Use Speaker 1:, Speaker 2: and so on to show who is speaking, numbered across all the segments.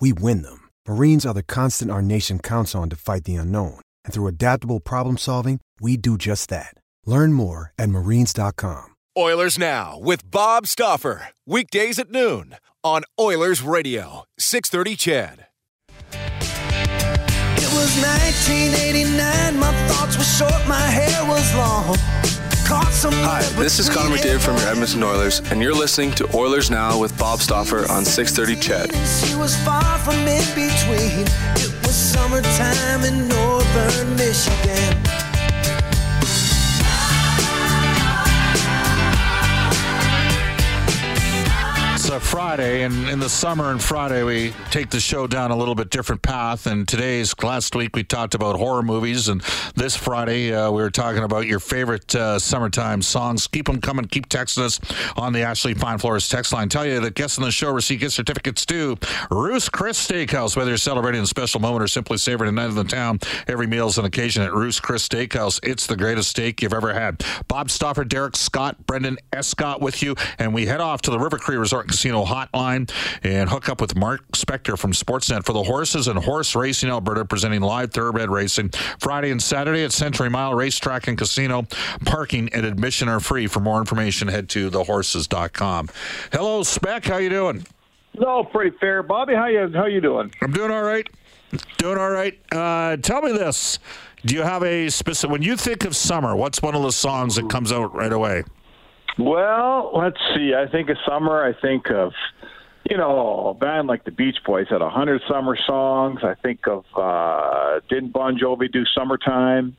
Speaker 1: we win them. Marines are the constant our nation counts on to fight the unknown. And through adaptable problem solving, we do just that. Learn more at marines.com.
Speaker 2: Oilers Now with Bob Stauffer. Weekdays at noon on Oilers Radio, 630 CHED.
Speaker 3: It was 1989, my thoughts were short, my hair was long.
Speaker 4: Hi, this is Connor McDavid from your Edmonton Oilers, and you're listening to Oilers Now with Bob Stauffer on 630 CHED.
Speaker 3: She was far from in between. It was summertime in northern Michigan.
Speaker 5: Friday, and in the summer and Friday, we take the show down a little bit different path. And today's last week, we talked about horror movies, and this Friday, uh, we were talking about your favorite uh, summertime songs. Keep them coming. Keep texting us on the Ashley Fine Floors text line. Tell you that guests on the show receive gift certificates to Ruth's Chris Steakhouse. Whether you're celebrating a special moment or simply savoring a night in the town, every meal is an occasion at Ruth's Chris Steakhouse. It's the greatest steak you've ever had. Bob Stauffer, Derek Scott, Brendan Escott with you, and we head off to the River Cree Resort Casino hotline and hook up with Mark Spector from Sportsnet for the Horses and Horse Racing Alberta, presenting live thoroughbred racing Friday and Saturday at Century Mile Racetrack and Casino. Parking and admission are free. For more information, head to thehorses.com. Hello, Spec. How you doing?
Speaker 6: No, pretty fair, Bobby. How you how you doing?
Speaker 5: I'm doing all right. Doing all right. Uh, tell me this: Do you have a specific? When you think of summer, what's one of the songs that comes out right away?
Speaker 6: Well, let's see. I think of summer. I think of you know a band like the Beach Boys had a hundred summer songs. I think of uh, didn't Bon Jovi do "Summertime"?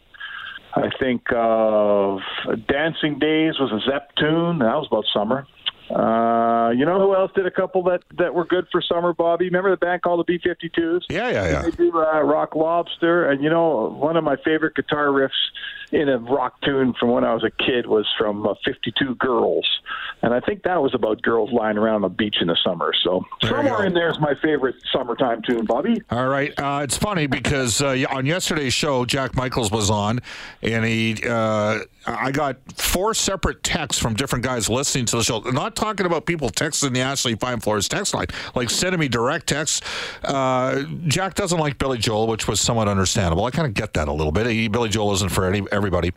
Speaker 6: I think of "Dancing Days" was a Zepp tune. That was about summer. Uh, you know who else did a couple that, that were good for summer, Bobby? Remember the band called the B 52s?
Speaker 5: Yeah, yeah, yeah.
Speaker 6: They do uh, Rock Lobster. And, you know, one of my favorite guitar riffs in a rock tune from when I was a kid was from uh, 52 Girls. And I think that was about girls lying around the beach in the summer. So
Speaker 5: There
Speaker 6: somewhere in there is my favorite summertime tune, Bobby.
Speaker 5: All right. Uh, it's funny because uh, on yesterday's show, Jack Michaels was on, and he, uh, I got four separate texts from different guys listening to the show. Not talking about people texting the Ashley Fine Floors text line, like sending me direct texts. Uh, Jack doesn't like Billy Joel, which was somewhat understandable. I kind of get that a little bit. He, Billy Joel isn't for any, everybody,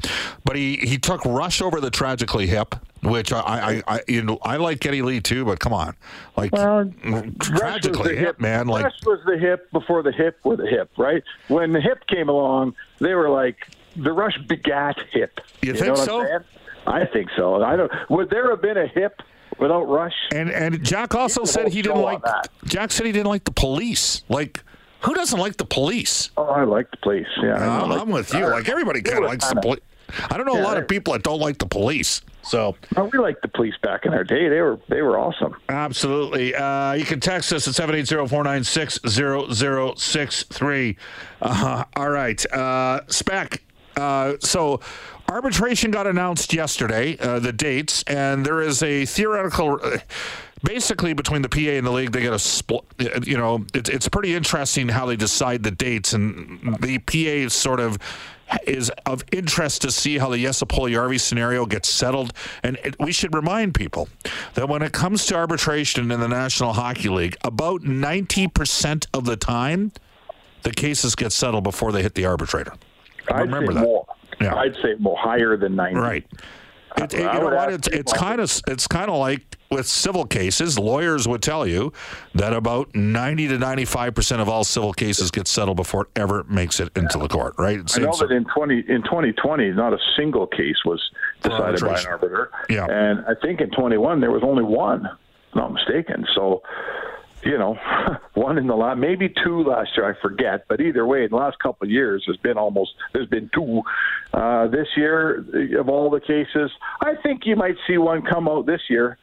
Speaker 5: but he he took Rush over the Tragically Hip, which I, I, I you know I like Geddy Lee too, but come on, like Tragically
Speaker 6: the
Speaker 5: Hip, man, like.
Speaker 6: Rush was the hip before the hip were the hip, right? When the hip came along, they were like the Rush begat hip.
Speaker 5: You
Speaker 6: know
Speaker 5: think so?
Speaker 6: I think so. I don't. Would there have been a hip without Rush?
Speaker 5: And and Jack also said he didn't like. Jack said he didn't like the police. Like, who doesn't like the police?
Speaker 6: Oh, I like the police. Yeah, like
Speaker 5: I'm with you.
Speaker 6: guitar.
Speaker 5: Like everybody kind of likes the police. I don't know a lot of people that don't like the police. So
Speaker 6: Oh, we liked the police back in our day. They were they were awesome.
Speaker 5: absolutely, uh, you can text us at seven eight zero four nine six zero zero six three. Uh, all right, uh, spec. Uh, so arbitration got announced yesterday, uh, the dates, and there is a theoretical. Basically, between the PA and the league, they get a split. You know, it's it's pretty interesting how they decide the dates, and the PA is sort of is of interest to see how the Jesse Puljujarvi scenario gets settled. And it, we should remind people that when it comes to arbitration in the National Hockey League, about ninety percent of the time, the cases get settled before they hit the arbitrator.
Speaker 6: I'd
Speaker 5: Remember
Speaker 6: say
Speaker 5: that.
Speaker 6: more.
Speaker 5: Yeah.
Speaker 6: I'd say more higher than ninety.
Speaker 5: Right. It, it- you know what? It's it's kind of it's kind of like with civil cases. Lawyers would tell you that about ninety to ninety five percent of all civil cases get settled before it ever makes it into the court. Right?
Speaker 6: I know
Speaker 5: Same
Speaker 6: that in twenty in twenty twenty, not a single case was decided by an arbiter.
Speaker 5: Yeah.
Speaker 6: and I think in twenty one there was only one, if I'm not mistaken. So, you know, one in the last, maybe two last year, I forget. But either way, in the last couple of years, there's been almost there's been two. Uh, this year, of all the cases, I think you might see one come out this year.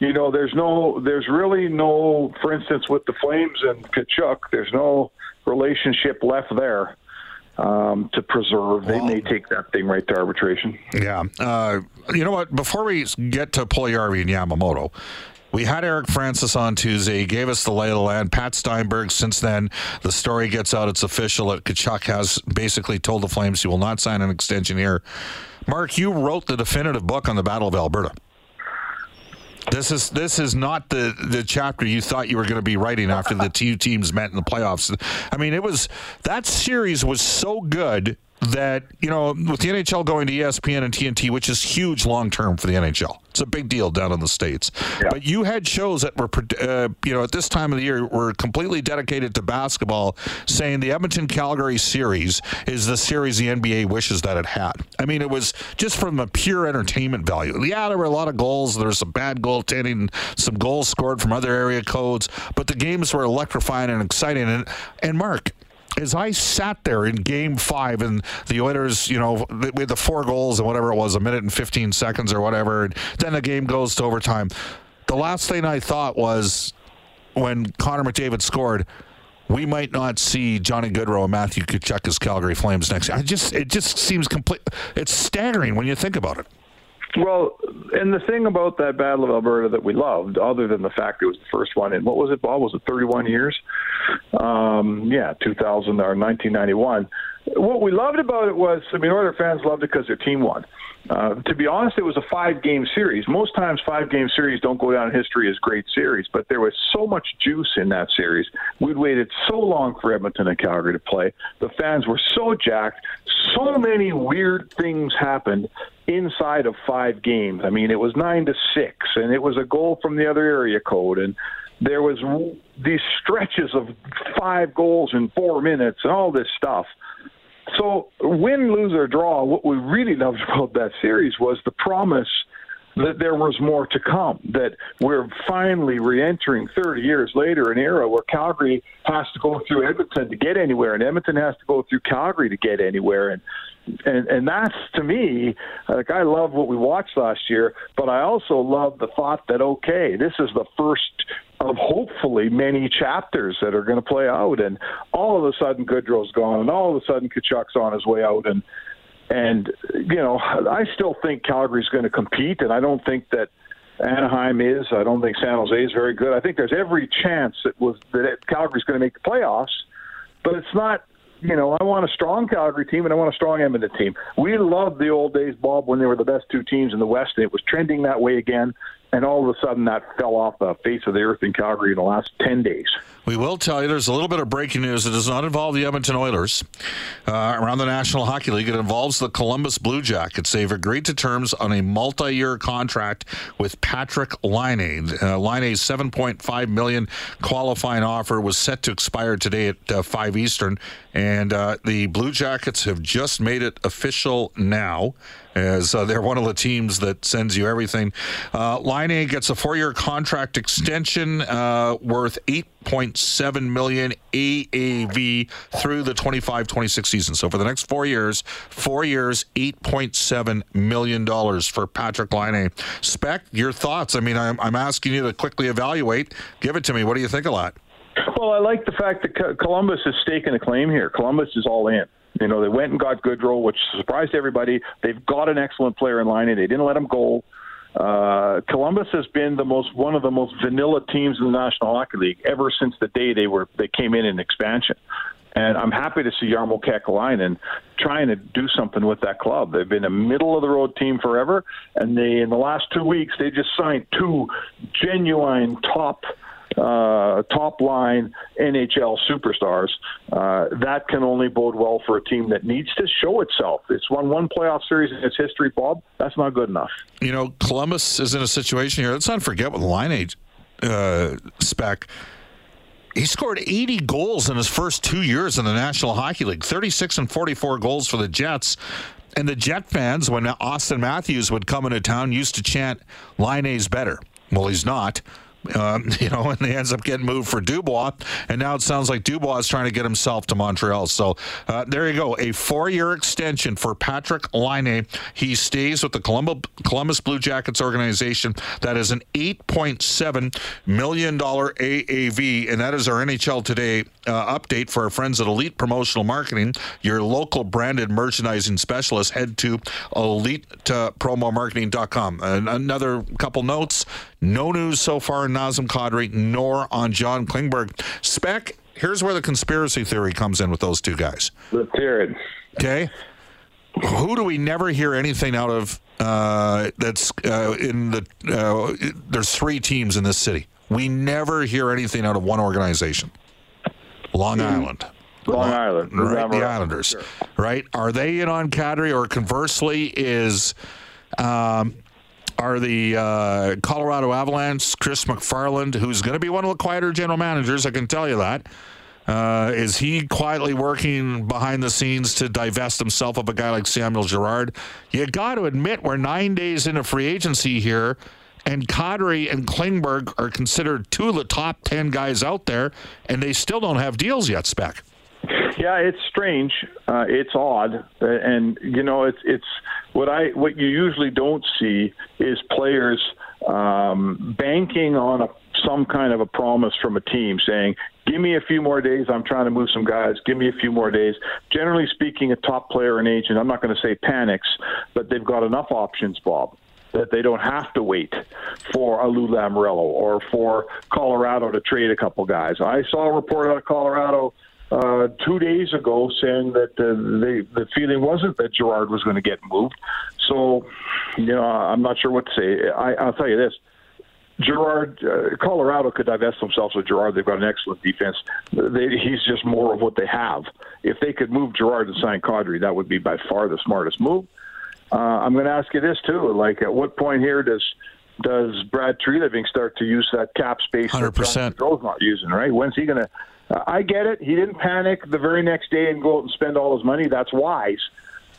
Speaker 6: you know, there's no, there's really no, for instance, with the Flames and Tkachuk, there's no relationship left there um, to preserve. They may take that thing right to arbitration.
Speaker 5: Yeah. Uh, you know what? Before we get to Puljujarvi and Yamamoto, we had Eric Francis on Tuesday. He gave us the lay of the land. Pat Steinberg, since then, the story gets out. It's official uh, that Tkachuk has basically told the Flames he will not sign an extension here. Mark, you wrote the definitive book on the Battle of Alberta. This is this is not the the chapter you thought you were going to be writing after the two teams met in the playoffs. I mean, it was that series was so good that you know with the NHL going to ESPN and TNT, which is huge long term for the NHL. It's a big deal down in the states.
Speaker 6: Yeah.
Speaker 5: But you had shows that were uh, you know at this time of the year were completely dedicated to basketball, saying the Edmonton Calgary series is the series the NBA wishes that it had. I mean, it was just from a pure entertainment value. Yeah, there were a lot of goals. There was some bad goaltending, some goals scored from other area codes, but the games were electrifying and exciting. And and Mark as I sat there in game five and the Oilers, you know, with the four goals and whatever it was, a minute and 15 seconds or whatever, and then the game goes to overtime. The last thing I thought was when Connor McDavid scored, we might not see Johnny Gaudreau and Matthew Tkachuk as Calgary Flames next year. I just, it just seems complete. It's staggering when you think about it.
Speaker 6: Well, and the thing about that Battle of Alberta that we loved, other than the fact it was the first one in what was it, Bob? Was it 31 years? Um, yeah, 2000 or 1991. What we loved about it was, I mean, other fans loved it because their team won. Uh, to be honest, it was a five-game series. Most times, five-game series don't go down in history as great series, but there was so much juice in that series. We'd waited so long for Edmonton and Calgary to play. The fans were so jacked. So many weird things happened inside of five games. I mean, it was nine to six, and it was a goal from the other area code, and there was these stretches of five goals in four minutes, and all this stuff. So, win, lose, or draw, what we really loved about that series was the promise that there was more to come, that we're finally re entering 30 years later an era where Calgary has to go through Edmonton to get anywhere, and Edmonton has to go through Calgary to get anywhere. And and and that's to me like I love what we watched last year, but I also love the thought that okay, this is the first of hopefully many chapters that are going to play out, and all of a sudden Gaudreau's gone, and all of a sudden Tkachuk's on his way out, and and you know I still think Calgary's going to compete, and I don't think that. Anaheim is. I don't think San Jose is very good. I think there's every chance that was that Calgary's going to make the playoffs, but it's not you know, I want a strong Calgary team and I want a strong Edmonton team. We loved the old days, Bob, when they were the best two teams in the West, and it was trending that way again. And all of a sudden, that fell off the face of the earth in Calgary in the last 10 days.
Speaker 5: We will tell you there's a little bit of breaking news. It does not involve the Edmonton Oilers uh, around the National Hockey League. It involves the Columbus Blue Jackets. They've agreed to terms on a multi year contract with Patrik Laine. Uh, Laine's 7.5 million qualifying offer was set to expire today at uh, 5 Eastern. And uh, the Blue Jackets have just made it official now as uh, they're one of the teams that sends you everything. Uh, Laine gets a four-year contract extension uh, worth 8.7 million AAV through the 25-26 season. So for the next four years, four years, 8.7 million dollars for Patrik Laine. Spec, your thoughts? I mean, I'm, I'm asking you to quickly evaluate. Give it to me. What do you think of that?
Speaker 6: Well, I like the fact that Columbus is staking a claim here. Columbus is all in. You know, they went and got Gaudreau, which surprised everybody. They've got an excellent player in Laine, and they didn't let him go. Uh, Columbus has been the most one of the most vanilla teams in the National Hockey League ever since the day they were they came in in expansion. And I'm happy to see Jarmo Kekalainen trying to do something with that club. They've been a middle of the road team forever, and they in the last two weeks they just signed two genuine top uh, top Laine NHL superstars. Uh, that can only bode well for a team that needs to show itself. It's won one playoff series in its history, Bob. That's not good enough.
Speaker 5: You know, Columbus is in a situation here. Let's not forget with the line uh, spec. He scored 80 goals in his first two years in the National Hockey League, 36 and 44 goals for the Jets. And the Jet fans, when Auston Matthews would come into town, used to chant, Laine's better. Well, he's not. Um, you know, and he ends up getting moved for Dubois, and now it sounds like Dubois is trying to get himself to Montreal. So uh, there you go, a four-year extension for Patrik Laine. He stays with the Columbus Blue Jackets organization. That is an eight point seven million dollar AAV, and that is our NHL Today uh, update for our friends at Elite Promotional Marketing, your local branded merchandising specialist. Head to elitepromomarketing.com. And another couple notes. No news so far on Nazem Kadri, nor on John Klingberg. Spec, here's where the conspiracy theory comes in with those two guys.
Speaker 6: Let's hear it.
Speaker 5: Okay. Who do we never hear anything out of uh, that's uh, in the. Uh, there's three teams in this city. We never hear anything out of one organization. Long. Island.
Speaker 6: Long Island.
Speaker 5: Right, the Islanders. Sure. Right? Are they in on Kadri, or conversely, is um, are the uh, Colorado Avalanche, Chris MacFarland, who's going to be one of the quieter general managers, I can tell you that. Uh, is he quietly working behind the scenes to divest himself of a guy like Samuel Girard? You got to admit, we're nine days into free agency here, and Kadri and Klingberg are considered two of the top 10 guys out there, and they still don't have deals yet, Spec.
Speaker 6: Yeah, it's strange. Uh, it's odd, uh, and you know, it's it's what I what you usually don't see is players um, banking on a some kind of a promise from a team saying, "Give me a few more days. I'm trying to move some guys. Give me a few more days." Generally speaking, a top player and agent, I'm not going to say panics, but they've got enough options, Bob, that they don't have to wait for a Lou Lamoriello or for Colorado to trade a couple guys. I saw a report out of Colorado uh, two days ago saying that uh, they, the feeling wasn't that Girard was going to get moved. So, you know, I'm not sure what to say. I, I'll tell you this. Girard, uh, Colorado could divest themselves of Girard. They've got an excellent defense. They, he's just more of what they have. If they could move Girard and sign Kadri, that would be by far the smartest move. Uh, I'm going to ask you this too: like, at what point here does does Brad Treliving start to use that cap space?
Speaker 5: Hundred percent.
Speaker 6: not using right. When's he going to? Uh, I get it. He didn't panic the very next day and go out and spend all his money. That's wise.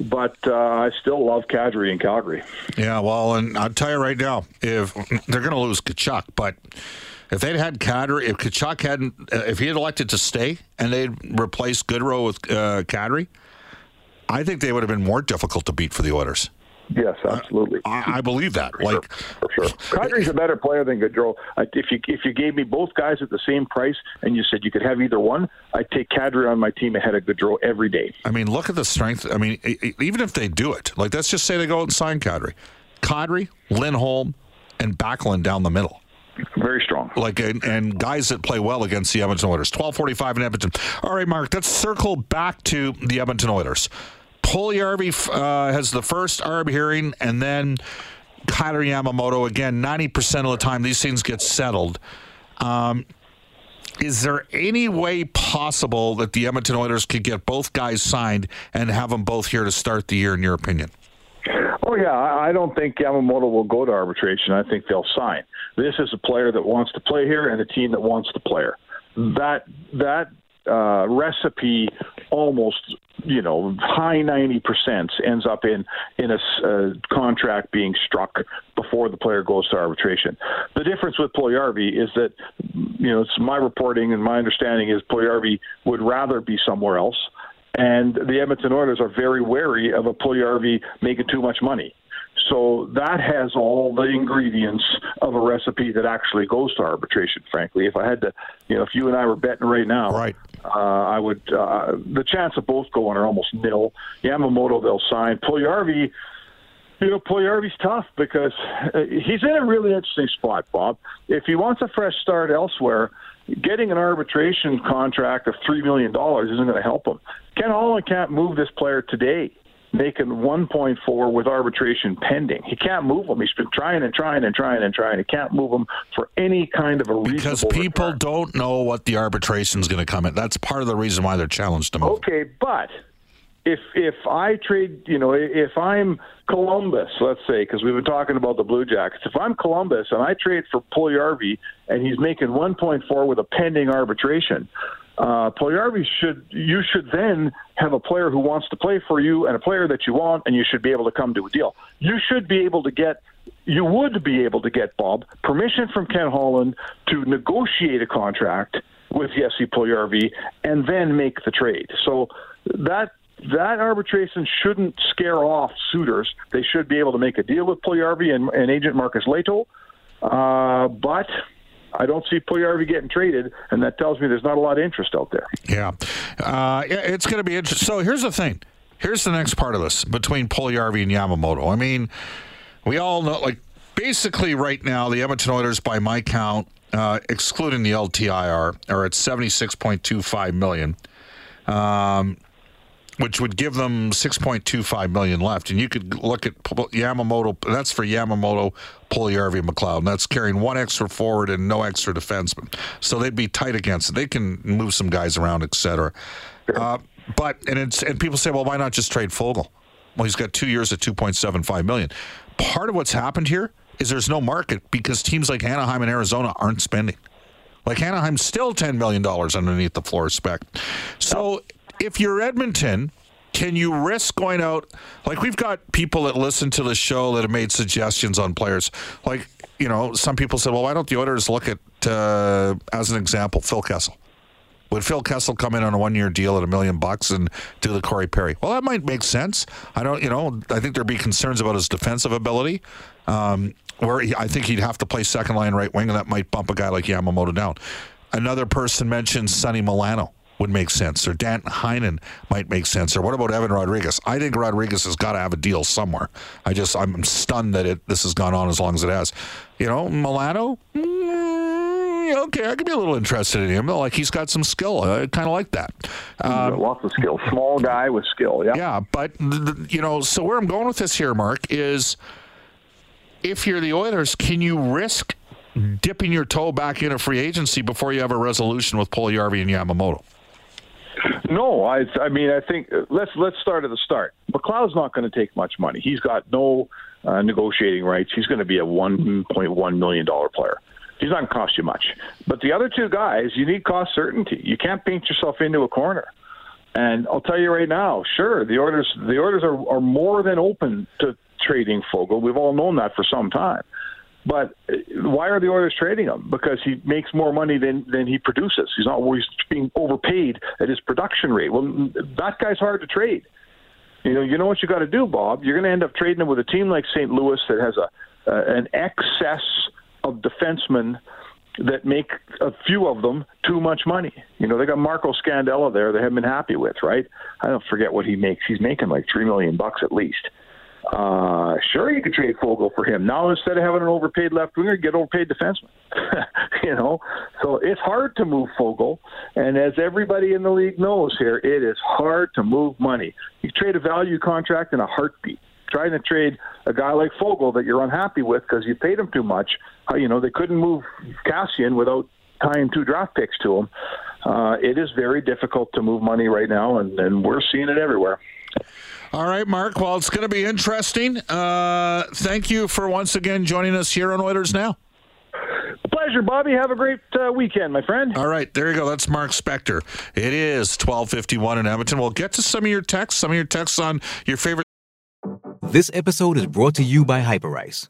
Speaker 6: But uh, I still love Kadri in Calgary.
Speaker 5: Yeah, well, and I'll tell you right now, if they're going to lose Tkachuk, but if they'd had Kadri, if Tkachuk hadn't, uh, if he had elected to stay and they'd replaced Gaudreau with uh, Kadri, I think they would have been more difficult to beat for the Oilers.
Speaker 6: Yes, uh, absolutely.
Speaker 5: I, I believe that. For like
Speaker 6: sure, for sure. Kadri's a better player than Gaudreau. If you if you gave me both guys at the same price and you said you could have either one, I'd take Kadri on my team ahead of Gaudreau every day.
Speaker 5: I mean, look at the strength. I mean, even if they do it, like let's just say they go out and sign Kadri, Kadri, Lindholm, and Backlund down the middle.
Speaker 6: Very strong.
Speaker 5: Like and, and, guys that play well against the Edmonton Oilers. Twelve forty five in Edmonton. All right, Mark. Let's circle back to the Edmonton Oilers. Puljujarvi uh, has the first ARB hearing, and then Kailer Yamamoto. Again, 90% of the time, these things get settled. Um, is there any way possible that the Edmonton Oilers could get both guys signed and have them both here to start the year, in your opinion?
Speaker 6: Oh yeah, I don't think Yamamoto will go to arbitration. I think they'll sign. This is a player that wants to play here and a team that wants the player. That that uh, recipe almost you know high 90% ends up in in a uh, contract being struck before the player goes to arbitration. The difference with Puljujarvi is that you know it's my reporting and my understanding is Puljujarvi would rather be somewhere else and the Edmonton Oilers are very wary of a Puljujarvi making too much money. So that has all the ingredients of a recipe that actually goes to arbitration. Frankly, if I had to, you know, if you and I were betting right now,
Speaker 5: right,
Speaker 6: uh, I would. Uh, the chance of both going are almost nil. Yamamoto they'll sign. Puljujarvi, you know, Puljujarvi's tough because uh, he's in a really interesting spot, Bob. If he wants a fresh start elsewhere, getting an arbitration contract of three million dollars isn't going to help him. Ken Holland can't move this player today making 1.4 with arbitration pending. He can't move him. He's been trying and trying and trying and trying. He can't move him for any kind of a reason.
Speaker 5: Because people return. don't know what the arbitration is going to come in. That's part of the reason why they're challenged to move.
Speaker 6: Okay, but if if I trade, you know, if I'm Columbus, let's say, because we've been talking about the Blue Jackets, if I'm Columbus and I trade for Puljujarvi and he's making 1.4 with a pending arbitration, uh, should you should then have a player who wants to play for you and a player that you want, and you should be able to come to a deal. You should be able to get you would be able to get Bob permission from Ken Holland to negotiate a contract with Jesse Puljujarvi and then make the trade. So that that arbitration shouldn't scare off suitors. They should be able to make a deal with Puljujarvi and, and agent Marcus Lehto. Uh, but I don't see Puljujarvi getting traded, and that tells me there's not a lot of interest out there.
Speaker 5: Yeah, uh, it's going to be interesting. So here's the thing. Here's the next part of this between Puljujarvi and Yamamoto. I mean, we all know, like, basically right now, the Edmonton Oilers, by my count, uh, excluding the LTIR, are at 76.25 million. Um, which would give them 6.25 million left. And you could look at Yamamoto. That's for Yamamoto, Puljujarvi, McLeod. And that's carrying one extra forward and no extra defenseman. So they'd be tight against it. They can move some guys around, etc. Uh, but and it's and people say, well, why not just trade Foegele? Well, he's got two years at 2.75 million. Part of what's happened here is there's no market because teams like Anaheim and Arizona aren't spending. Like Anaheim's still $10 million underneath the floor spec. So if you're Edmonton, can you risk going out? Like we've got people that listen to the show that have made suggestions on players. Like you know, some people said, "Well, why don't the Oilers look at, uh, as an example, Phil Kessel? Would Phil Kessel come in on a one-year deal at a million bucks and do the Corey Perry? Well, that might make sense. I don't, you know, I think there'd be concerns about his defensive ability. Um, where he, I think he'd have to play second line right wing, and that might bump a guy like Yamamoto down. Another person mentioned Sonny Milano would make sense, or Dan Heinen might make sense, or what about Evan Rodrigues? I think Rodrigues has got to have a deal somewhere. I just I'm stunned that it this has gone on as long as it has. You know, Milano. Mm, okay, I could be a little interested in him. Like he's got some skill. I kind of like that.
Speaker 6: Um, lots of skill. Small guy with skill. Yeah.
Speaker 5: Yeah, but you know, so where I'm going with this here, Mark, is if you're the Oilers, can you risk dipping your toe back into free agency before you have a resolution with Puljujarvi and Yamamoto?
Speaker 6: No, I I mean I think let's let's start at the start. McLeod's not going to take much money. He's got no uh, negotiating rights. He's going to be a 1.1 million dollar player. He's not going to cost you much. But the other two guys, you need cost certainty. You can't paint yourself into a corner. And I'll tell you right now, sure, the orders the orders are, are more than open to trading Foegele. We've all known that for some time. But uh, why are the Oilers trading him? Because he makes more money than than he produces. He's not always being overpaid at his production rate. Well, that guy's hard to trade. You know, you know what you got to do, Bob. You're going to end up trading him with a team like St. Louis that has a uh, an excess of defensemen that make a few of them too much money. You know, they got Marco Scandella there. They haven't been happy with, right? I don't forget what he makes. He's making like three million bucks at least. Uh, sure, you could trade Foegele for him. Now, instead of having an overpaid left winger, get overpaid defenseman. you know, so it's hard to move Foegele, and as everybody in the league knows here, it is hard to move money. You trade a value contract in a heartbeat. Trying to trade a guy like Foegele that you're unhappy with because you paid him too much. Uh, you know, they couldn't move Kassian without tying two draft picks to him. Uh, it is very difficult to move money right now, and, and we're seeing it everywhere.
Speaker 5: All right, Mark. Well, it's going to be interesting. Uh, thank you for once again joining us here on Oilers Now.
Speaker 6: Pleasure, Bobby. Have a great uh, weekend, my friend.
Speaker 5: All right, there you go. That's Mark Spector. It is 1251 in Edmonton. We'll get to some of your texts, some of your texts on your favorite.
Speaker 7: This episode is brought to you by Hyperice,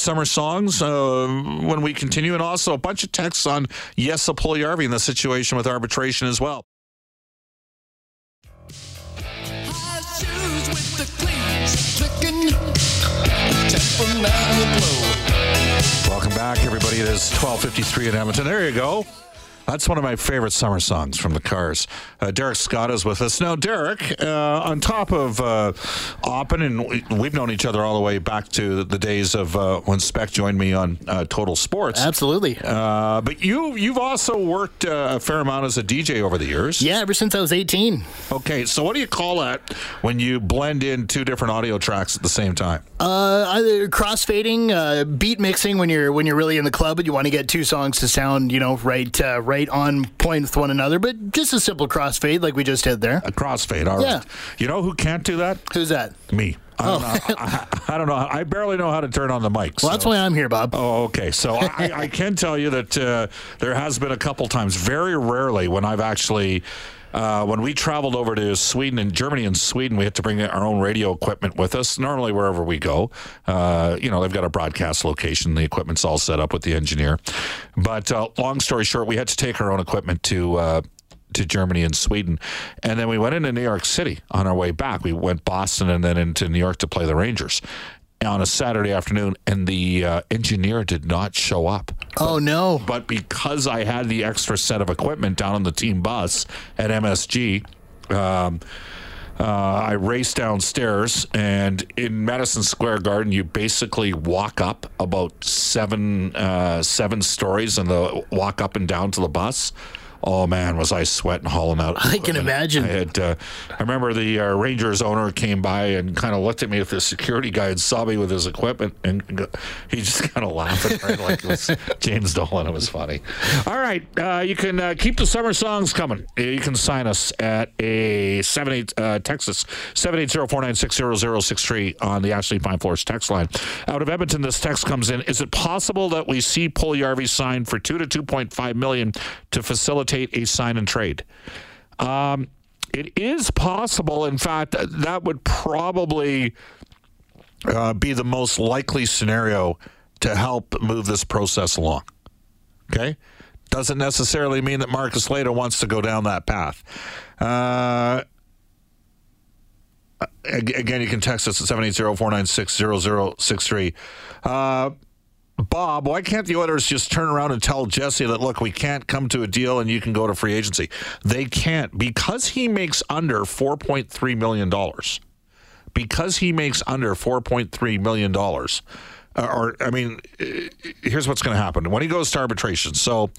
Speaker 5: summer songs uh, when we continue, and also a bunch of texts on Jesse Puljujarvi and the situation with arbitration as well. Welcome back, everybody. It is 12:53 in Edmonton. There you go. That's one of my favorite summer songs from the Cars. Uh, Derek Scott is with us now. Derek, uh, on top of uh, Oppen, and we- we've known each other all the way back to the days of uh, when Spec joined me on uh, Total Sports.
Speaker 8: Absolutely.
Speaker 5: Uh, but you you've also worked uh, a fair amount as a DJ over the years.
Speaker 8: Yeah, ever since I was 18.
Speaker 5: Okay, so what do you call that when you blend in two different audio tracks at the same time?
Speaker 8: Uh, either crossfading, uh, beat mixing when you're when you're really in the club and you want to get two songs to sound, you know, right uh, right on point with one another. But just a simple crossfade like we just did there.
Speaker 5: A crossfade, all right.
Speaker 8: Yeah.
Speaker 5: You know who can't do that?
Speaker 8: Who's that?
Speaker 5: Me. I don't,
Speaker 8: Oh.
Speaker 5: know, I, I don't know. I barely know how to turn on the mic.
Speaker 8: Well, that's why I'm here, Bob.
Speaker 5: Oh, okay. So I, I can tell you that uh, there has been a couple times, very rarely, when I've actually. Uh, when we traveled over to Sweden and Germany and Sweden, we had to bring our own radio equipment with us. Normally, wherever we go, uh, you know, they've got a broadcast location. The equipment's all set up with the engineer. But uh, long story short, we had to take our own equipment to uh, to Germany and Sweden. And then we went into New York City on our way back. We went Boston and then into New York to play the Rangers on a Saturday afternoon, and the uh, engineer did not show up.
Speaker 8: Oh no!
Speaker 5: But because I had the extra set of equipment down on the team bus at MSG, um, uh, I raced downstairs, and in Madison Square Garden, you basically walk up about seven uh, seven stories, and the walk up and down to the bus. Oh man, was I sweating, hauling out?
Speaker 8: I can imagine.
Speaker 5: I had. Uh, I remember the uh, Rangers owner came by and kind of looked at me with the security guy and saw me with his equipment, and he just kind of laughing, right? like it was James Dolan. It was funny. All right, uh, you can uh, keep the summer songs coming. You can sign us at a seven eight uh, Texas seven eight zero four nine six zero zero six three on the Ashley Fine Floors text line. Out of Edmonton, this text comes in. Is it possible that we see Puljujarvi signed for two to two point five million to facilitate a sign and trade? Um, it is possible. In fact, that would probably uh, be the most likely scenario to help move this process along. Okay? Doesn't necessarily mean that Marcus Lehto wants to go down that path. Uh, again, you can text us at 780 496 0063. Bob, why can't the Oilers just turn around and tell Jesse that, look, we can't come to a deal and you can go to free agency? They can't because he makes under $4.3 million. Because he makes under $4.3 million. uh, Or, I mean, uh, here's what's going to happen when he goes to arbitration. So,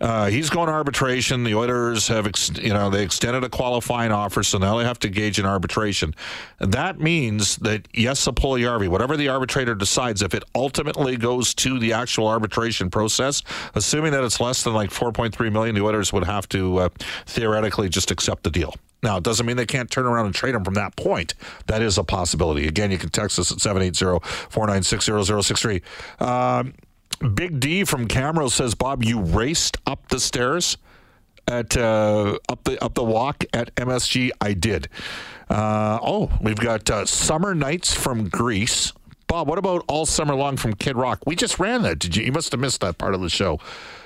Speaker 5: uh, he's going to arbitration. The Oilers have, ex- you know, they extended a qualifying offer, so now they have to gauge an arbitration. That means that yes, Puljujarvi, whatever the arbitrator decides, if it ultimately goes to the actual arbitration process, assuming that it's less than like 4.3 million, the Oilers would have to uh, theoretically just accept the deal. Now, it doesn't mean they can't turn around and trade him from that point. That is a possibility. Again, you can text us at 780 496 0063. Big D from Camrose says, Bob, you raced up the stairs at uh, up the up the walk at MSG. I did. Uh, oh, we've got uh, Summer Nights from Greece. Bob, what about All Summer Long from Kid Rock? We just ran that. Did you? You must have missed that part of the show.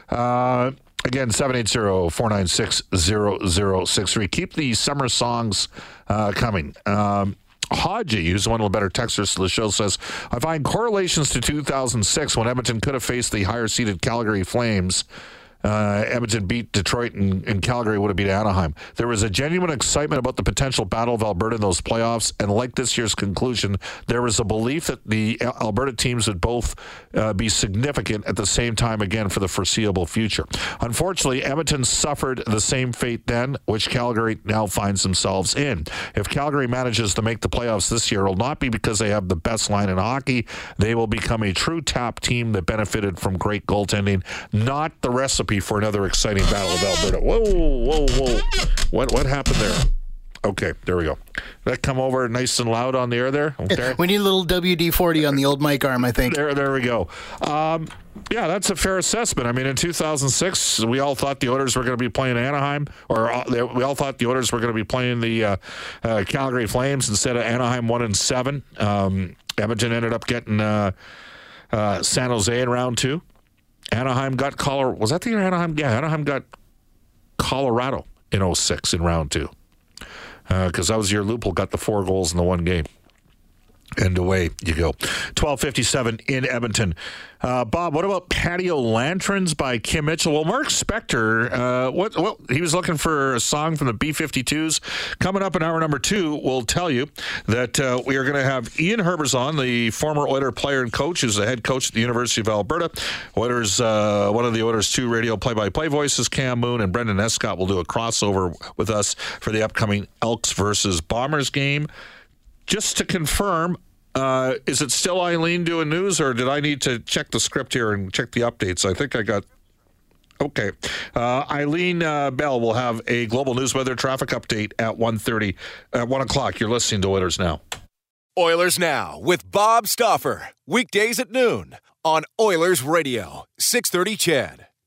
Speaker 5: Uh, again, 780-496-0063. Keep the summer songs uh, coming. Um, Haji, who's one of the better texters to the show, says, I find correlations to 2006 when Edmonton could have faced the higher seeded Calgary Flames. Uh, Edmonton beat Detroit and, and Calgary would have beat Anaheim. There was a genuine excitement about the potential battle of Alberta in those playoffs, and like this year's conclusion, there was a belief that the Alberta teams would both uh, be significant at the same time again for the foreseeable future. Unfortunately, Edmonton suffered the same fate then, which Calgary now finds themselves in. If Calgary manages to make the playoffs this year, it will not be because they have the best line in hockey. They will become a true top team that benefited from great goaltending, not the recipe for another exciting battle of Alberta. Whoa, whoa, whoa. What, what happened there? Okay, there we go. That come over nice and loud on the air there? Okay.
Speaker 8: We need a little WD 40 on the old mic arm, I think.
Speaker 5: There, there we go. Um, yeah, that's a fair assessment. I mean, in 2006, we all thought the Oilers were going to be playing Anaheim, or uh, we all thought the Oilers were going to be playing the uh, uh, Calgary Flames instead of Anaheim one and seven. Um, Edmonton ended up getting uh, uh, San Jose in round two. Anaheim got Colorado. Was that the year Anaheim? Yeah, Anaheim got Colorado in 06 in round two. Uh, because that was year Lupul got the four goals in the one game. And away you go. 1257 in Edmonton. Uh, Bob, what about Patio Lanterns by Kim Mitchell? Well, Mark Spector, uh, what, what, he was looking for a song from the B 52s. Coming up in hour number two, we'll tell you that uh, we are going to have Ian Herbers on, the former Oiler player and coach, who's the head coach at the University of Alberta. Oilers, uh, one of the Oilers 2 radio play by play voices, Cam Moon and Brendan Escott, will do a crossover with us for the upcoming Elks versus Bombers game. Just to confirm, uh, is it still Eileen doing news, or did I need to check the script here and check the updates? I think I got. Okay, uh, Eileen uh, Bell will have a global news weather traffic update at 1.30, at one o'clock. You're listening to Oilers now.
Speaker 2: Oilers now with Bob Stauffer weekdays at noon on Oilers Radio 630 CHED.